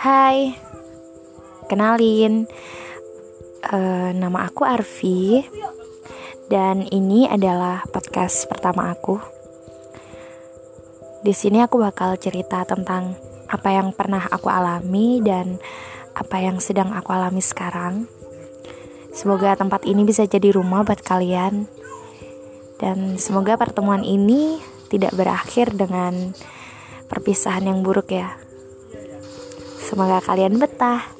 Hai, kenalin, uh, nama aku Arfi, dan ini adalah podcast pertama aku. Di sini aku bakal cerita tentang apa yang pernah aku alami dan apa yang sedang aku alami sekarang. Semoga tempat ini bisa jadi rumah buat kalian, dan semoga pertemuan ini tidak berakhir dengan perpisahan yang buruk ya. Semoga kalian betah.